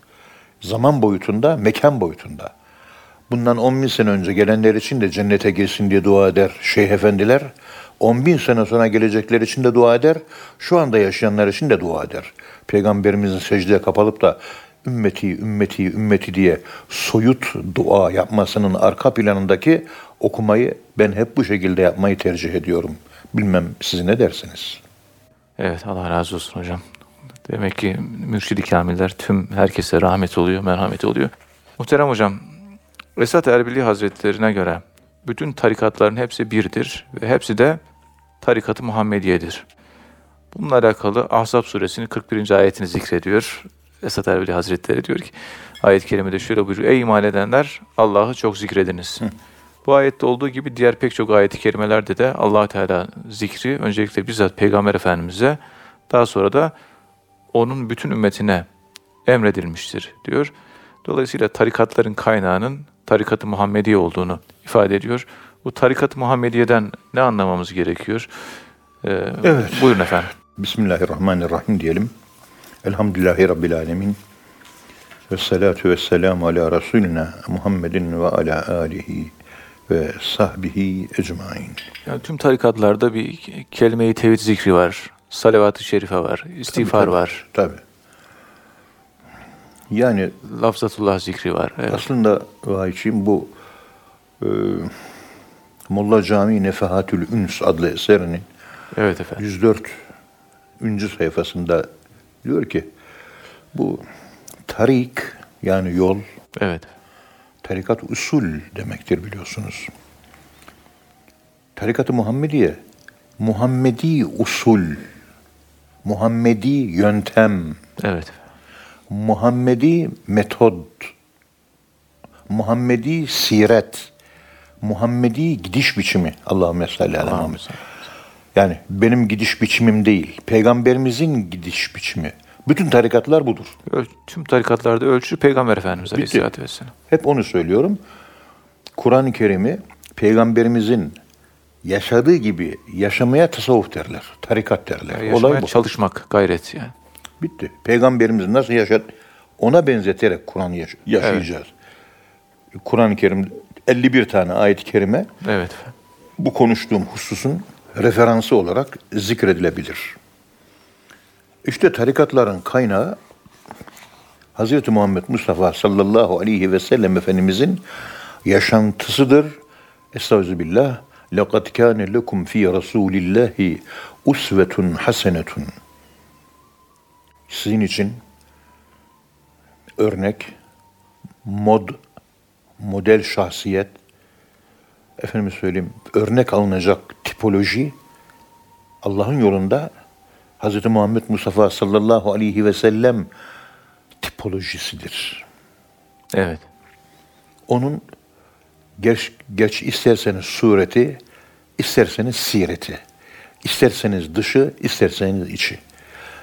Zaman boyutunda, mekan boyutunda. Bundan 10 bin sene önce gelenler için de cennete girsin diye dua eder şeyh efendiler. 10 bin sene sonra gelecekler için de dua eder. Şu anda yaşayanlar için de dua eder. Peygamberimizin secdeye kapalıp da ümmeti, ümmeti, ümmeti diye soyut dua yapmasının arka planındaki okumayı ben hep bu şekilde yapmayı tercih ediyorum. Bilmem siz ne dersiniz? Evet Allah razı olsun hocam. Demek ki mürşidi kamiller tüm herkese rahmet oluyor, merhamet oluyor. Muhterem hocam, Esat Erbili Hazretlerine göre bütün tarikatların hepsi birdir ve hepsi de tarikat-ı Muhammediye'dir. Bununla alakalı Ahzab suresinin 41. ayetini zikrediyor. Esat Erbili Hazretleri diyor ki, ayet-i kerimede şöyle buyuruyor. Ey iman edenler Allah'ı çok zikrediniz. Bu ayette olduğu gibi diğer pek çok ayet-i kerimelerde de allah Teala zikri öncelikle bizzat Peygamber Efendimiz'e daha sonra da onun bütün ümmetine emredilmiştir diyor. Dolayısıyla tarikatların kaynağının tarikat-ı Muhammediye olduğunu ifade ediyor. Bu tarikat-ı Muhammediye'den ne anlamamız gerekiyor? Ee, Evet. Buyurun efendim. Bismillahirrahmanirrahim diyelim. Elhamdülillahi Rabbil Alemin. Ve salatu ve selamu ala Resulina Muhammedin ve ala alihi ve sahbihi ecmain. Yani tüm tarikatlarda bir kelime-i tevhid zikri var. Salavat-ı şerife var. istiğfar Tabii, var. Tabii. Yani Lafzatullah zikri var. Evet. aslında Vahiyçiğim bu e, Molla Cami Nefahatül Üns adlı eserinin Evet efendim. 104. üncü sayfasında diyor ki bu tarik yani yol Evet. Tarikat usul demektir biliyorsunuz. Tarikat-ı Muhammediye Muhammedi usul Muhammedi yöntem Evet. Muhammedi metod, Muhammedi siret, Muhammedi gidiş biçimi. Allahümme salli ala Muhammed. Yani benim gidiş biçimim değil, peygamberimizin gidiş biçimi. Bütün tarikatlar budur. Öl- tüm tarikatlarda ölçü Peygamber Efendimiz Aleyhisselatü Vesselam. Hep onu söylüyorum. Kur'an-ı Kerim'i peygamberimizin yaşadığı gibi yaşamaya tasavvuf derler, tarikat derler. Yani Olay bu. çalışmak, gayret yani. Bitti. Peygamberimiz nasıl yaşadı? Ona benzeterek Kur'an'ı yaş- yaşayacağız. Kur'an-ı Kerim 51 tane ayet-i kerime Evet bu konuştuğum hususun referansı olarak zikredilebilir. İşte tarikatların kaynağı Hz. Muhammed Mustafa sallallahu aleyhi ve sellem Efendimizin yaşantısıdır. Estağfirullah. لَقَدْ كَانَ لَكُمْ ف۪ي رَسُولِ اللّٰهِ اُسْوَةٌ حَسَنَةٌ Sizin için örnek, mod, model şahsiyet, efendim söyleyeyim, örnek alınacak tipoloji Allah'ın yolunda Hz. Muhammed Mustafa sallallahu aleyhi ve sellem tipolojisidir. Evet. Onun geç, geç isterseniz sureti, isterseniz sireti, isterseniz dışı, isterseniz içi.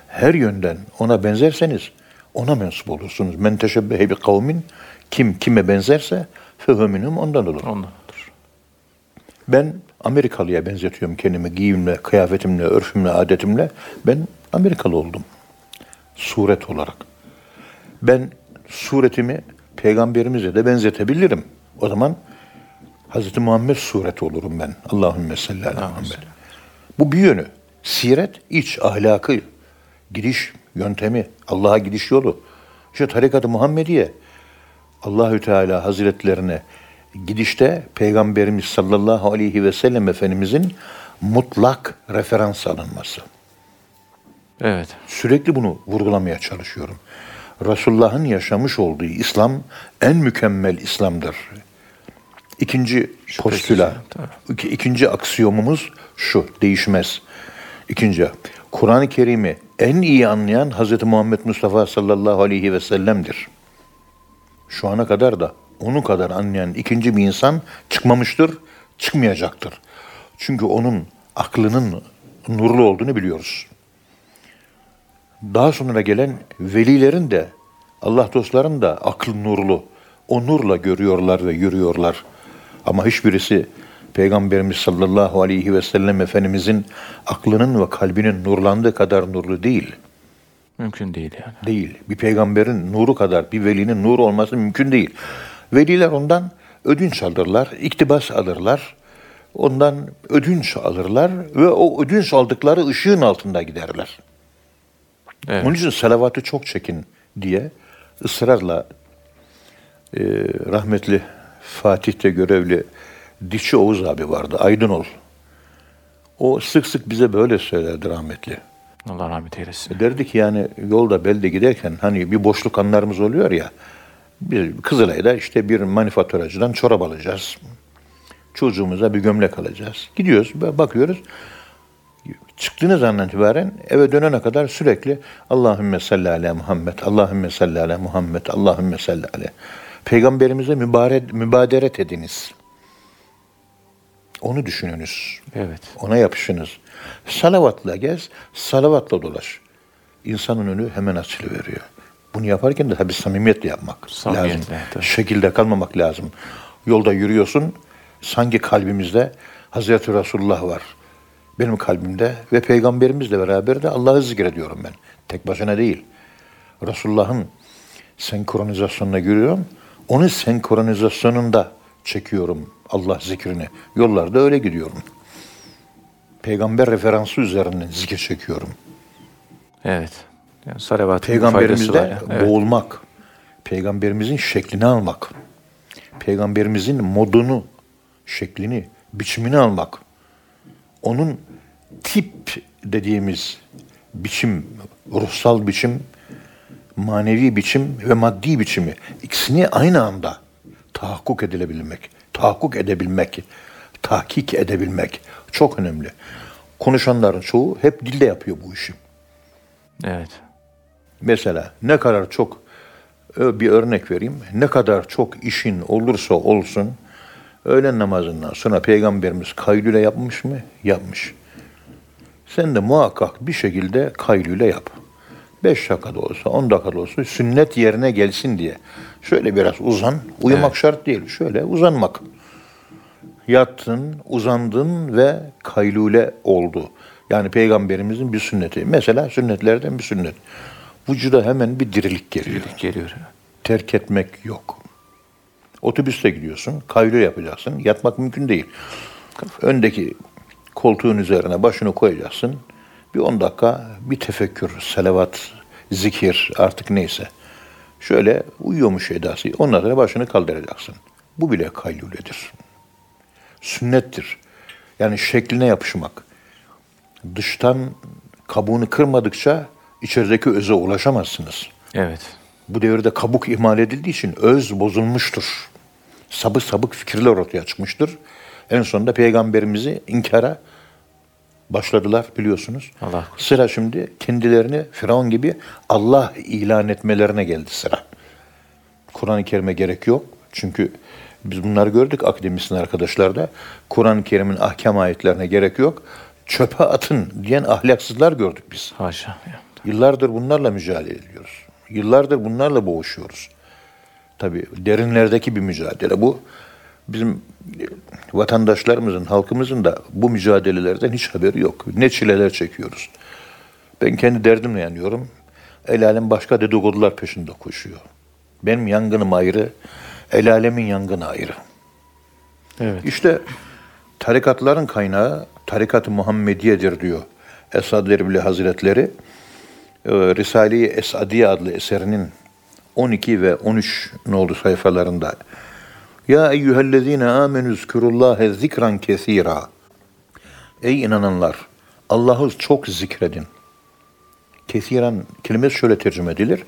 her yönden ona benzerseniz ona mensup olursunuz. Men teşebbehe bi kavmin kim kime benzerse fehöminum ondan olur. Ondandır. Ben Amerikalıya benzetiyorum kendimi giyimle, kıyafetimle, örfümle, adetimle. Ben Amerikalı oldum. Suret olarak. Ben suretimi peygamberimize de benzetebilirim. O zaman Hz. Muhammed sureti olurum ben. Allahümme salli ala Muhammed. Bu bir yönü. Siret, iç, ahlakı, gidiş yöntemi, Allah'a gidiş yolu. İşte tarikat-ı Muhammediye Allahü Teala Hazretlerine gidişte Peygamberimiz sallallahu aleyhi ve sellem Efendimizin mutlak referans alınması. Evet. Sürekli bunu vurgulamaya çalışıyorum. Resulullah'ın yaşamış olduğu İslam en mükemmel İslam'dır. İkinci postüla, iki- ikinci aksiyomumuz şu, değişmez. İkinci, Kur'an-ı Kerim'i en iyi anlayan Hz. Muhammed Mustafa sallallahu aleyhi ve sellem'dir. Şu ana kadar da onu kadar anlayan ikinci bir insan çıkmamıştır, çıkmayacaktır. Çünkü onun aklının nurlu olduğunu biliyoruz. Daha sonra gelen velilerin de Allah dostların da akıl nurlu. O nurla görüyorlar ve yürüyorlar. Ama hiçbirisi Peygamberimiz sallallahu aleyhi ve sellem Efendimizin aklının ve kalbinin nurlandığı kadar nurlu değil. Mümkün değil yani. Değil. Bir peygamberin nuru kadar bir velinin nuru olması mümkün değil. Veliler ondan ödünç alırlar, iktibas alırlar. Ondan ödünç alırlar ve o ödünç aldıkları ışığın altında giderler. Evet. Onun için salavatı çok çekin diye ısrarla e, rahmetli Fatih'te görevli Dişi Oğuz abi vardı, Aydınol. O sık sık bize böyle söylerdi rahmetli. Allah rahmet eylesin. Derdi ki yani yolda belde giderken hani bir boşluk anlarımız oluyor ya. Bir Kızılay'da işte bir manifaturacıdan çorap alacağız. Çocuğumuza bir gömlek alacağız. Gidiyoruz, bakıyoruz. Çıktığınız andan itibaren eve dönene kadar sürekli Allahümme salli ala Muhammed, Allahümme salli ala Muhammed, Allahümme salli ala. Peygamberimize mübarek, mübaderet ediniz. Onu düşününüz. Evet. Ona yapışınız. Salavatla gez, salavatla dolaş. İnsanın önü hemen açılıveriyor. Bunu yaparken de tabii samimiyetle yapmak Samimiyetle, lazım. tabii. Şekilde kalmamak lazım. Yolda yürüyorsun, sanki kalbimizde Hazreti Resulullah var. Benim kalbimde ve peygamberimizle beraber de Allah'ı zikrediyorum ben. Tek başına değil. Resulullah'ın senkronizasyonuna giriyorum. Onun senkronizasyonunda çekiyorum Allah zikrini. Yollarda öyle gidiyorum. Peygamber referansı üzerinden zikir çekiyorum. Evet. Yani faydası Peygamberimizde. Evet. boğulmak, peygamberimizin şeklini almak, peygamberimizin modunu, şeklini, biçimini almak, onun tip dediğimiz biçim, ruhsal biçim, manevi biçim ve maddi biçimi ikisini aynı anda tahakkuk edilebilmek, tahakkuk edebilmek, tahkik edebilmek çok önemli. Konuşanların çoğu hep dilde yapıyor bu işi. Evet. Mesela ne kadar çok ö- bir örnek vereyim. Ne kadar çok işin olursa olsun öğlen namazından sonra peygamberimiz kaylüle yapmış mı? Yapmış. Sen de muhakkak bir şekilde kaylüle yap. 5 dakikada olsa, 10 dakikada olsa sünnet yerine gelsin diye. Şöyle biraz uzan. Uyumak şart değil. Şöyle uzanmak. Yattın, uzandın ve kaylule oldu. Yani peygamberimizin bir sünneti. Mesela sünnetlerden bir sünnet. Vücuda hemen bir dirilik geliyor. Geliyor. Terk etmek yok. Otobüste gidiyorsun, kaylule yapacaksın. Yatmak mümkün değil. Öndeki koltuğun üzerine başını koyacaksın. Bir 10 dakika bir tefekkür, selavat, zikir artık neyse. Şöyle uyuyormuş edası. Ondan sonra başını kaldıracaksın. Bu bile kayluledir. Sünnettir. Yani şekline yapışmak. Dıştan kabuğunu kırmadıkça içerideki öze ulaşamazsınız. Evet. Bu devirde kabuk ihmal edildiği için öz bozulmuştur. Sabık sabık fikirler ortaya çıkmıştır. En sonunda peygamberimizi inkara başladılar biliyorsunuz. Allah Sıra şimdi kendilerini Firavun gibi Allah ilan etmelerine geldi sıra. Kur'an-ı Kerim'e gerek yok. Çünkü biz bunları gördük akademisyen arkadaşlarda. Kur'an-ı Kerim'in ahkam ayetlerine gerek yok. Çöpe atın diyen ahlaksızlar gördük biz. Haşa. Ya. Yıllardır bunlarla mücadele ediyoruz. Yıllardır bunlarla boğuşuyoruz. Tabii derinlerdeki bir mücadele bu. Bizim e, vatandaşlarımızın, halkımızın da bu mücadelelerden hiç haberi yok. Ne çileler çekiyoruz. Ben kendi derdimle yanıyorum. El alem başka dedikodular peşinde koşuyor. Benim yangınım ayrı, el alemin yangını ayrı. Evet. İşte tarikatların kaynağı tarikat-ı Muhammediye'dir diyor Esad Erbil Hazretleri. Ee, Risale-i Esadiye adlı eserinin 12 ve 13 nolu sayfalarında Ya eyyühellezine amenü zkurullâhe zikran kesîrâ Ey inananlar! Allah'ı çok zikredin. Kesiran kelimesi şöyle tercüme edilir.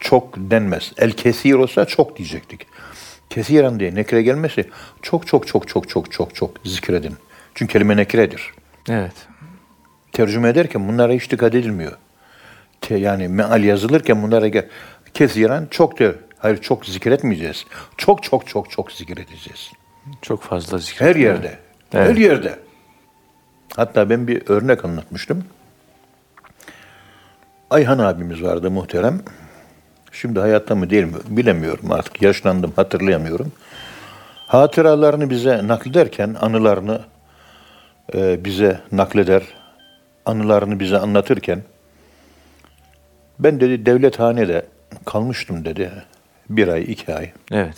Çok denmez. El kesir olsa çok diyecektik. Kesiran diye nekire gelmesi çok çok çok çok çok çok çok zikredin. Çünkü kelime nekiredir. Evet. Tercüme ederken bunlara hiç dikkat edilmiyor. Te, yani meal yazılırken bunlara gel. Kesiran çok de hayır çok zikretmeyeceğiz. Çok çok çok çok zikredeceğiz. Çok fazla zikir. Her yerde. Evet. Her yerde. Hatta ben bir örnek anlatmıştım. Ayhan abimiz vardı muhterem. Şimdi hayatta mı değil mi bilemiyorum artık. Yaşlandım hatırlayamıyorum. Hatıralarını bize naklederken anılarını e, bize nakleder. Anılarını bize anlatırken ben dedi devlethanede kalmıştım dedi. Bir ay, iki ay. Evet.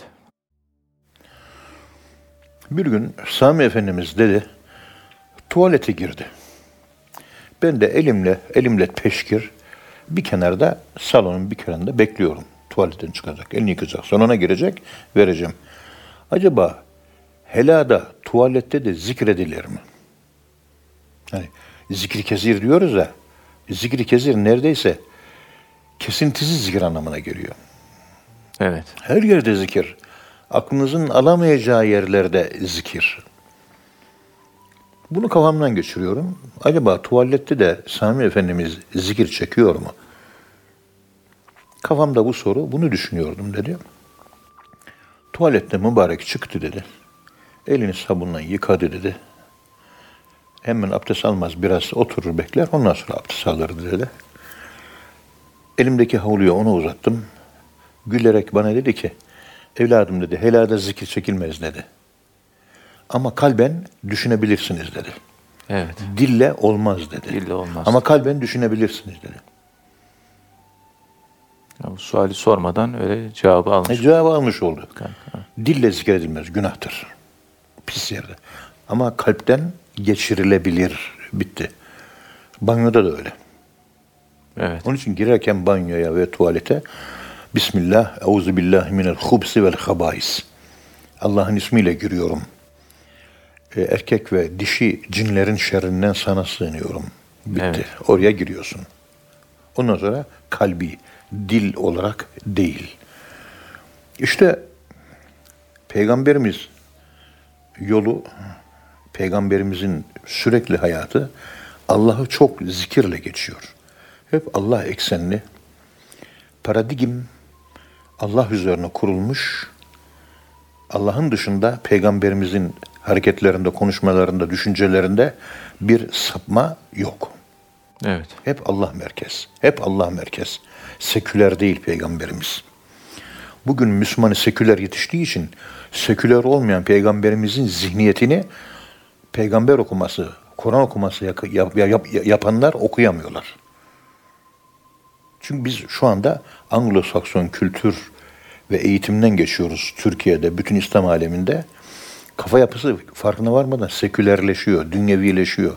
Bir gün Sami Efendimiz dedi, tuvalete girdi. Ben de elimle, elimle peşkir bir kenarda, salonun bir kenarında bekliyorum. Tuvaletten çıkacak, elini yıkacak, sonuna girecek, vereceğim. Acaba helada, tuvalette de zikredilir mi? Hani zikri kezir diyoruz ya, zikri kezir neredeyse kesintisiz zikir anlamına geliyor. Evet. Her yerde zikir. Aklınızın alamayacağı yerlerde zikir. Bunu kafamdan geçiriyorum. Acaba tuvalette de Sami Efendimiz zikir çekiyor mu? Kafamda bu soru, bunu düşünüyordum dedi. Tuvalette mübarek çıktı dedi. Elini sabunla yıkadı dedi. Hemen abdest almaz, biraz oturur bekler, ondan sonra abdest alır dedi. Elimdeki havluyu ona uzattım. Gülerek bana dedi ki, evladım dedi, helada zikir çekilmez dedi. Ama kalben düşünebilirsiniz dedi. Evet. Dille olmaz dedi. Dille olmaz. Ama kalben düşünebilirsiniz dedi. Ya bu suali sormadan öyle cevabı E, almış. cevabı almış oldu. Kanka. Dille zikredilmez, günahtır. Pis yerde. Ama kalpten geçirilebilir, bitti. Banyoda da öyle. Evet. Onun için girerken banyoya ve tuvalete Bismillah, euzu billahi minel hubsi vel habais. Allah'ın ismiyle giriyorum. E, erkek ve dişi cinlerin şerrinden sana sığınıyorum. Bitti. Evet. Oraya giriyorsun. Ondan sonra kalbi, dil olarak değil. İşte Peygamberimiz yolu, Peygamberimizin sürekli hayatı Allah'ı çok zikirle geçiyor. Hep Allah eksenli, paradigm Allah üzerine kurulmuş, Allah'ın dışında Peygamberimizin hareketlerinde, konuşmalarında, düşüncelerinde bir sapma yok. Evet. Hep Allah merkez. Hep Allah merkez. Seküler değil peygamberimiz. Bugün Müslümanı seküler yetiştiği için seküler olmayan peygamberimizin zihniyetini peygamber okuması, Kur'an okuması yap- yap- yap- yapanlar okuyamıyorlar. Çünkü biz şu anda Anglo-Sakson kültür ve eğitimden geçiyoruz Türkiye'de, bütün İslam aleminde. Kafa yapısı farkına varmadan sekülerleşiyor, dünyevileşiyor.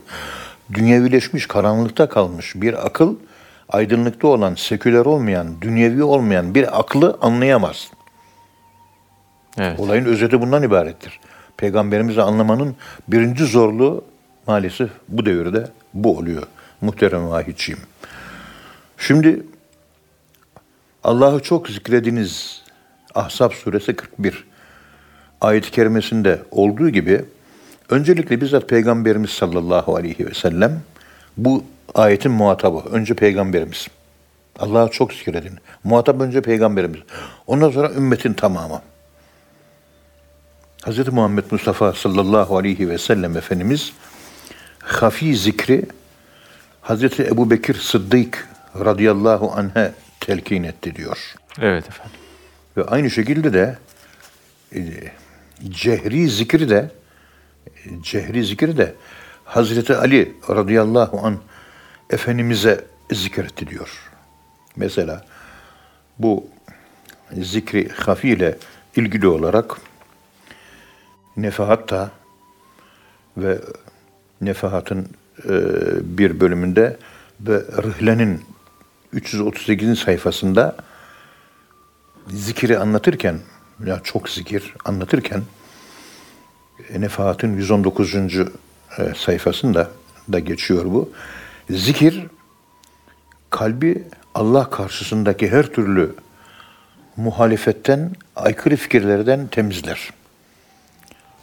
Dünyevileşmiş, karanlıkta kalmış bir akıl, aydınlıkta olan, seküler olmayan, dünyevi olmayan bir aklı anlayamaz. Evet. Olayın özeti bundan ibarettir. Peygamberimizi anlamanın birinci zorluğu maalesef bu devirde bu oluyor. Muhterem vahidciğim. Şimdi Allah'ı çok zikrediniz. Ahzab suresi 41 ayet-i kerimesinde olduğu gibi öncelikle bizzat Peygamberimiz sallallahu aleyhi ve sellem bu ayetin muhatabı. Önce Peygamberimiz. Allah'ı çok zikredin. Muhatap önce Peygamberimiz. Ondan sonra ümmetin tamamı. Hz. Muhammed Mustafa sallallahu aleyhi ve sellem Efendimiz hafi zikri Hz. Ebu Bekir Sıddık radıyallahu anh'e telkin etti diyor. Evet efendim. Ve aynı şekilde de e, cehri zikri de e, cehri zikri de Hazreti Ali radıyallahu an Efendimiz'e zikretti diyor. Mesela bu zikri hafi ile ilgili olarak Nefahat'ta ve Nefahat'ın e, bir bölümünde ve Rihle'nin 338. sayfasında zikiri anlatırken, ya çok zikir anlatırken e, Nefahat'ın 119. e, sayfasında da geçiyor bu. Zikir kalbi Allah karşısındaki her türlü muhalefetten, aykırı fikirlerden temizler.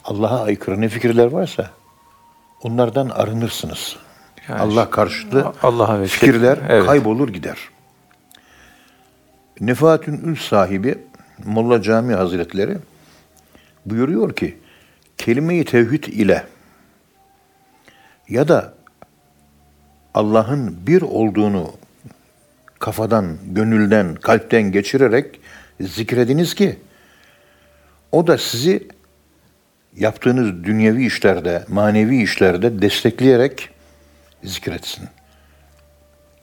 Allah'a aykırı ne fikirler varsa onlardan arınırsınız. Yani Allah karşıtı Allah'a fikirler Evet. kaybolur gider. Nefahatün Ül sahibi Molla Cami Hazretleri buyuruyor ki kelime-i tevhid ile ya da Allah'ın bir olduğunu kafadan, gönülden, kalpten geçirerek zikrediniz ki o da sizi yaptığınız dünyevi işlerde, manevi işlerde destekleyerek zikretsin.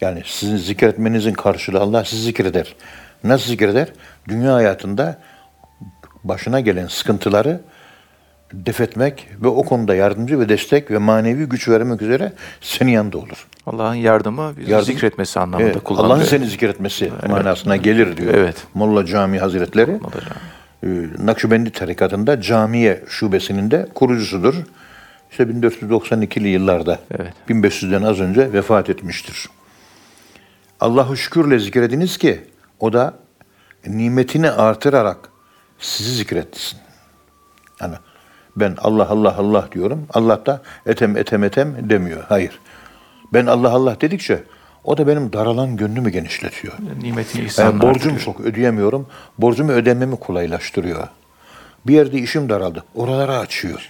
Yani sizin zikretmenizin karşılığı Allah sizi zikreder. Nasıl zikreder? Dünya hayatında başına gelen sıkıntıları defetmek ve o konuda yardımcı ve destek ve manevi güç vermek üzere senin yanında olur. Allah'ın yardımı bizi Yardım- zikretmesi anlamında Evet, kullanılıyor. Allah'ın seni zikretmesi manasına gelir diyor. Evet. Molla Cami Hazretleri. Molla Cami. e, Nakşibendi tarikatında camiye şubesinin de kurucusudur. İşte 1492'li yıllarda Evet. 1500'den az önce vefat etmiştir. Allah'ı şükürle zikrediniz ki o da nimetini artırarak sizi zikretsin. Yani ben Allah Allah Allah diyorum. Allah da etem etem etem demiyor. Hayır. Ben Allah Allah dedikçe o da benim daralan gönlümü genişletiyor. Nimetini Yani ihsanını borcum artırıyor. çok ödeyemiyorum. Borcumu ödememi kolaylaştırıyor. Bir yerde işim daraldı. Oraları açıyor.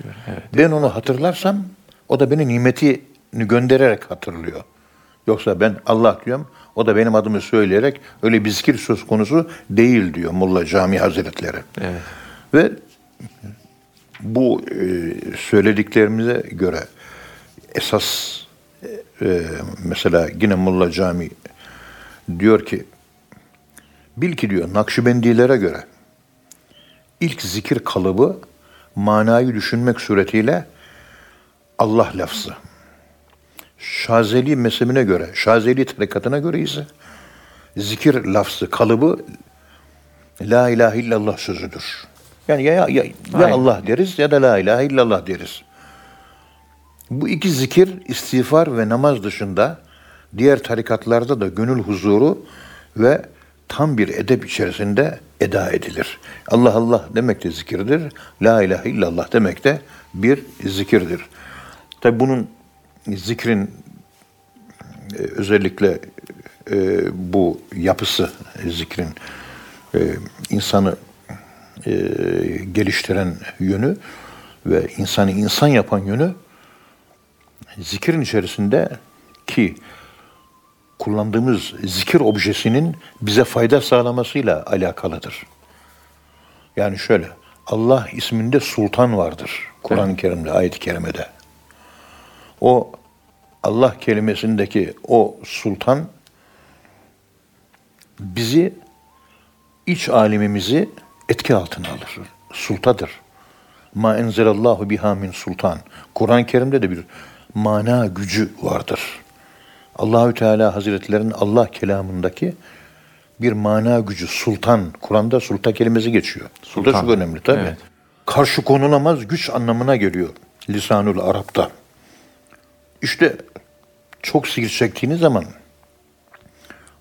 Ben onu hatırlarsam o da beni nimetini göndererek hatırlıyor. Yoksa ben Allah diyorum. O da benim adımı söyleyerek öyle bir zikir söz konusu değil diyor Molla Cami Hazretleri. Evet. Ve bu e, söylediklerimize göre esas e, mesela yine Molla Cami diyor ki bil ki diyor Nakşibendilere göre ilk zikir kalıbı manayı düşünmek suretiyle Allah lafzı. Şazeli mezhebine göre, Şazeli tarikatına göre ise zikir lafzı kalıbı La ilahe illallah sözüdür. Yani ya, ya, ya Aynen. Allah deriz ya da La ilahe illallah deriz. Bu iki zikir istiğfar ve namaz dışında diğer tarikatlarda da gönül huzuru ve tam bir edep içerisinde eda edilir. Allah Allah demek de zikirdir. La ilahe illallah demek de bir zikirdir. Tabi bunun zikrin e, özellikle e, bu yapısı zikrin e, insanı e, geliştiren yönü ve insanı insan yapan yönü zikrin içerisinde ki kullandığımız zikir objesinin bize fayda sağlamasıyla alakalıdır. Yani şöyle, Allah isminde sultan vardır. Kur'an-ı Kerim'de, ayet-i kerimede. O Allah kelimesindeki o sultan bizi iç alemimizi etki altına alır. Sultadır. Ma enzelallahu biha min sultan. Kur'an-ı Kerim'de de bir mana gücü vardır. Allahü Teala Hazretlerinin Allah kelamındaki bir mana gücü sultan. Sultan sultan kelimesi geçiyor. Sultan Sultan. çok önemli tabii. Evet. Karşı konulamaz güç anlamına geliyor lisanul Arap'ta. İşte çok sihir çektiğiniz zaman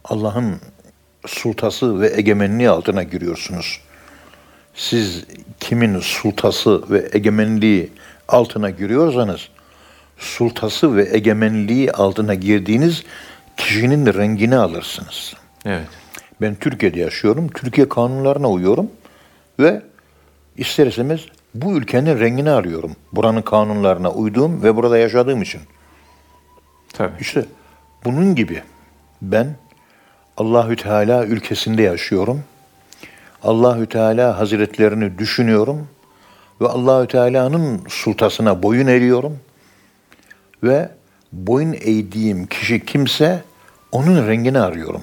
Allah'ın sultası ve egemenliği altına giriyorsunuz. Siz kimin sultası ve egemenliği altına giriyorsanız sultası ve egemenliği altına girdiğiniz kişinin rengini alırsınız. Evet. Ben Türkiye'de yaşıyorum. Türkiye kanunlarına uyuyorum ve ister istemez bu ülkenin rengini arıyorum. Buranın kanunlarına uyduğum ve burada yaşadığım için. Tabii. İşte bunun gibi ben Allahü Teala ülkesinde yaşıyorum. Allahü Teala Hazretlerini düşünüyorum ve Allahü Teala'nın sultasına boyun eğiyorum ve boyun eğdiğim kişi kimse onun rengini arıyorum.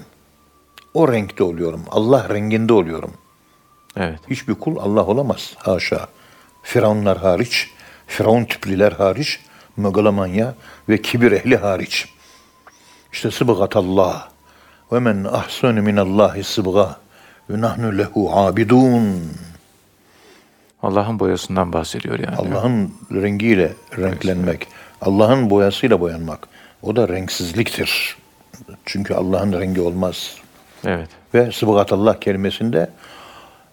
O renkte oluyorum. Allah renginde oluyorum. Evet. Hiçbir kul Allah olamaz. Haşa. Firavunlar hariç, Firavun tipliler hariç, megalomanya ve kibir ehli hariç. İşte sıbgatallah. Ve men ahsanu minallahi sıbga ve nahnu lehu abidun. Allah'ın boyasından bahsediyor yani. Allah'ın rengiyle renklenmek, Allah'ın boyasıyla boyanmak. O da renksizliktir. Çünkü Allah'ın rengi olmaz. Evet. Ve sıbgatallah kelimesinde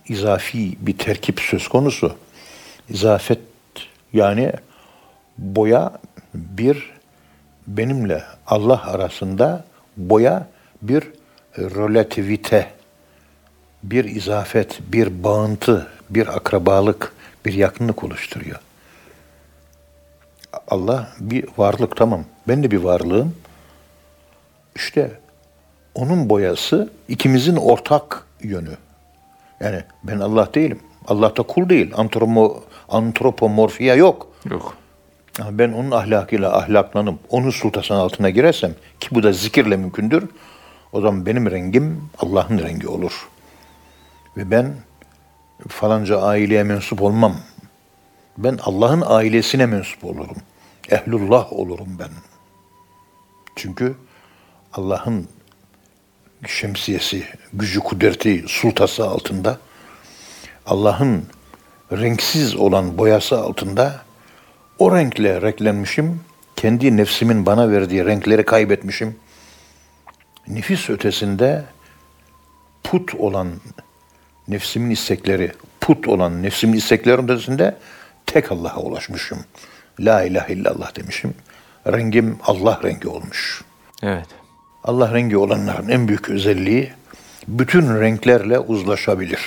izafi bir terkip söz konusu. İzafet yani boya bir benimle Allah arasında boya bir relativite, bir izafet, bir bağıntı, bir akrabalık, bir yakınlık oluşturuyor. Allah bir varlık tamam. Ben de bir varlığım. İşte onun boyası ikimizin ortak yönü. Yani ben Allah değilim. Allah da kul değil. Antromo, antropomorfiya yok. Yok. Ben onun ahlakıyla ahlaklanıp onun sultasının altına girersem ki bu da zikirle mümkündür. O zaman benim rengim Allah'ın rengi olur. Ve ben falanca aileye mensup olmam. Ben Allah'ın ailesine mensup olurum. Ehlullah olurum ben. Çünkü Allah'ın şemsiyesi, gücü, kudreti, sultası altında, Allah'ın renksiz olan boyası altında o renkle renklenmişim, kendi nefsimin bana verdiği renkleri kaybetmişim. Nefis ötesinde put olan nefsimin istekleri, put olan nefsimin isteklerin ötesinde tek Allah'a ulaşmışım. La ilahe illallah demişim. Rengim Allah rengi olmuş. Evet. Allah rengi olanların en büyük özelliği bütün renklerle uzlaşabilir.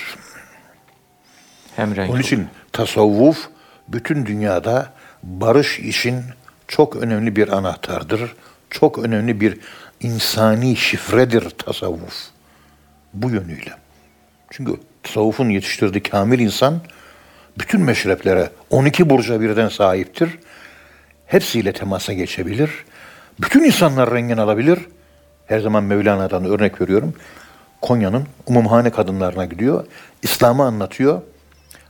Hem renk. Onun için tasavvuf bütün dünyada barış için çok önemli bir anahtardır. Çok önemli bir insani şifredir tasavvuf. Bu yönüyle. Çünkü tasavvufun yetiştirdiği kamil insan bütün meşreplere 12 burca birden sahiptir. Hepsiyle temasa geçebilir. Bütün insanlar rengini alabilir. Her zaman Mevlana'dan örnek veriyorum. Konya'nın umumhane kadınlarına gidiyor. İslam'ı anlatıyor.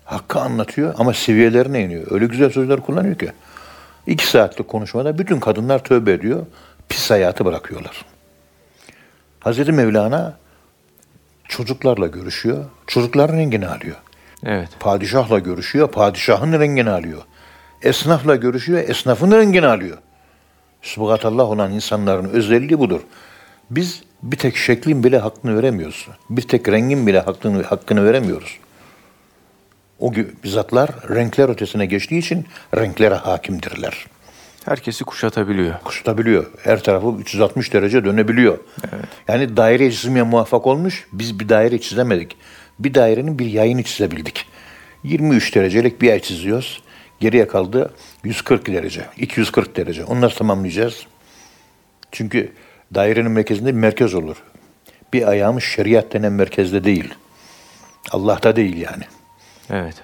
Hakkı anlatıyor ama seviyelerine iniyor. Öyle güzel sözler kullanıyor ki. İki saatlik konuşmada bütün kadınlar tövbe ediyor. Pis hayatı bırakıyorlar. Hazreti Mevlana çocuklarla görüşüyor. Çocukların rengini alıyor. Evet. Padişahla görüşüyor. Padişahın rengini alıyor. Esnafla görüşüyor. Esnafın rengini alıyor. Subhatallah olan insanların özelliği budur. Biz bir tek şeklin bile hakkını veremiyoruz. Bir tek rengin bile hakkını, hakkını veremiyoruz. O zatlar renkler ötesine geçtiği için renklere hakimdirler. Herkesi kuşatabiliyor. Kuşatabiliyor. Her tarafı 360 derece dönebiliyor. Yani daire çizmeye muvaffak olmuş. Biz bir daire çizemedik. Bir dairenin bir yayını çizebildik. 23 derecelik bir yay çiziyoruz. Geriye kaldı 140 derece, 240 derece. Onları tamamlayacağız. Çünkü dairenin merkezinde bir merkez olur. Bir ayağımız şeriat denen merkezde değil. Allah'ta değil yani. Evet.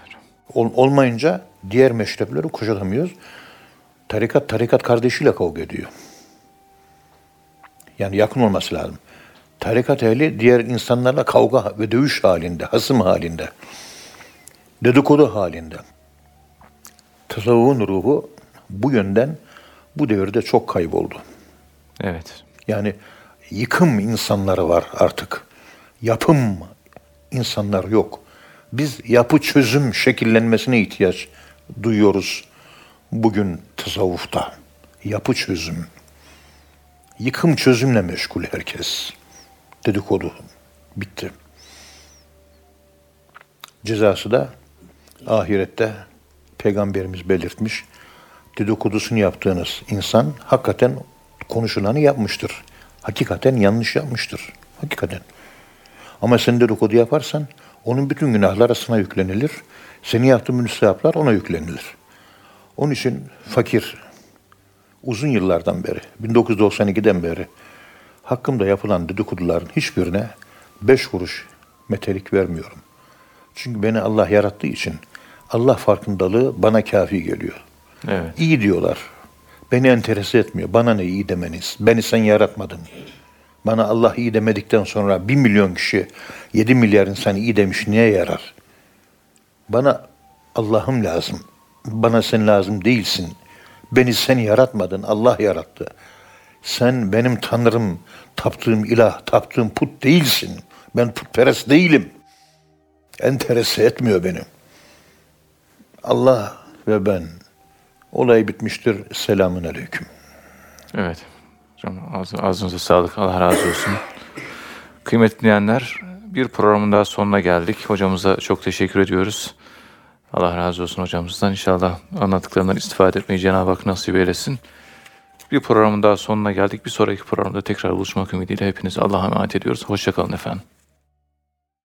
Ol- olmayınca diğer meşrepleri kuşatamıyoruz. Tarikat tarikat kardeşiyle kavga ediyor. Yani yakın olması lazım. Tarikat ehli diğer insanlarla kavga ve dövüş halinde, hasım halinde, dedikodu halinde. Tasavvufun ruhu bu yönden bu devirde çok kayboldu. Evet. Yani yıkım insanları var artık. Yapım insanlar yok. Biz yapı çözüm şekillenmesine ihtiyaç duyuyoruz bugün tasavvufta. Yapı çözüm. Yıkım çözümle meşgul herkes. Dedikodu. Bitti. Cezası da ahirette peygamberimiz belirtmiş. Dedikodusunu yaptığınız insan hakikaten konuşulanı yapmıştır. Hakikaten yanlış yapmıştır. Hakikaten. Ama sen dedikodu yaparsan onun bütün günahları sana yüklenilir. Senin yaptığın müstehaplar ona yüklenilir. Onun için fakir uzun yıllardan beri, 1992'den beri hakkımda yapılan dedikoduların hiçbirine beş kuruş metelik vermiyorum. Çünkü beni Allah yarattığı için Allah farkındalığı bana kafi geliyor. Evet. İyi diyorlar. Beni enterese etmiyor. Bana ne iyi demeniz? Beni sen yaratmadın. Bana Allah iyi demedikten sonra bir milyon kişi, yedi milyar insan iyi demiş niye yarar? Bana Allah'ım lazım. Bana sen lazım değilsin. Beni sen yaratmadın. Allah yarattı. Sen benim tanrım, taptığım ilah, taptığım put değilsin. Ben putperest değilim. Enterese etmiyor beni. Allah ve ben. Olay bitmiştir. Selamun aleyküm. Evet. Hocam ağzı- ağzınıza sağlık. Allah razı olsun. Kıymetli dinleyenler, bir programın daha sonuna geldik. Hocamıza çok teşekkür ediyoruz. Allah razı olsun hocamızdan. İnşallah anlattıklarından istifade etmeyi Cenab-ı Hak nasip eylesin. Bir programın daha sonuna geldik. Bir sonraki programda tekrar buluşmak ümidiyle hepinizi Allah'a emanet ediyoruz. Hoşçakalın efendim.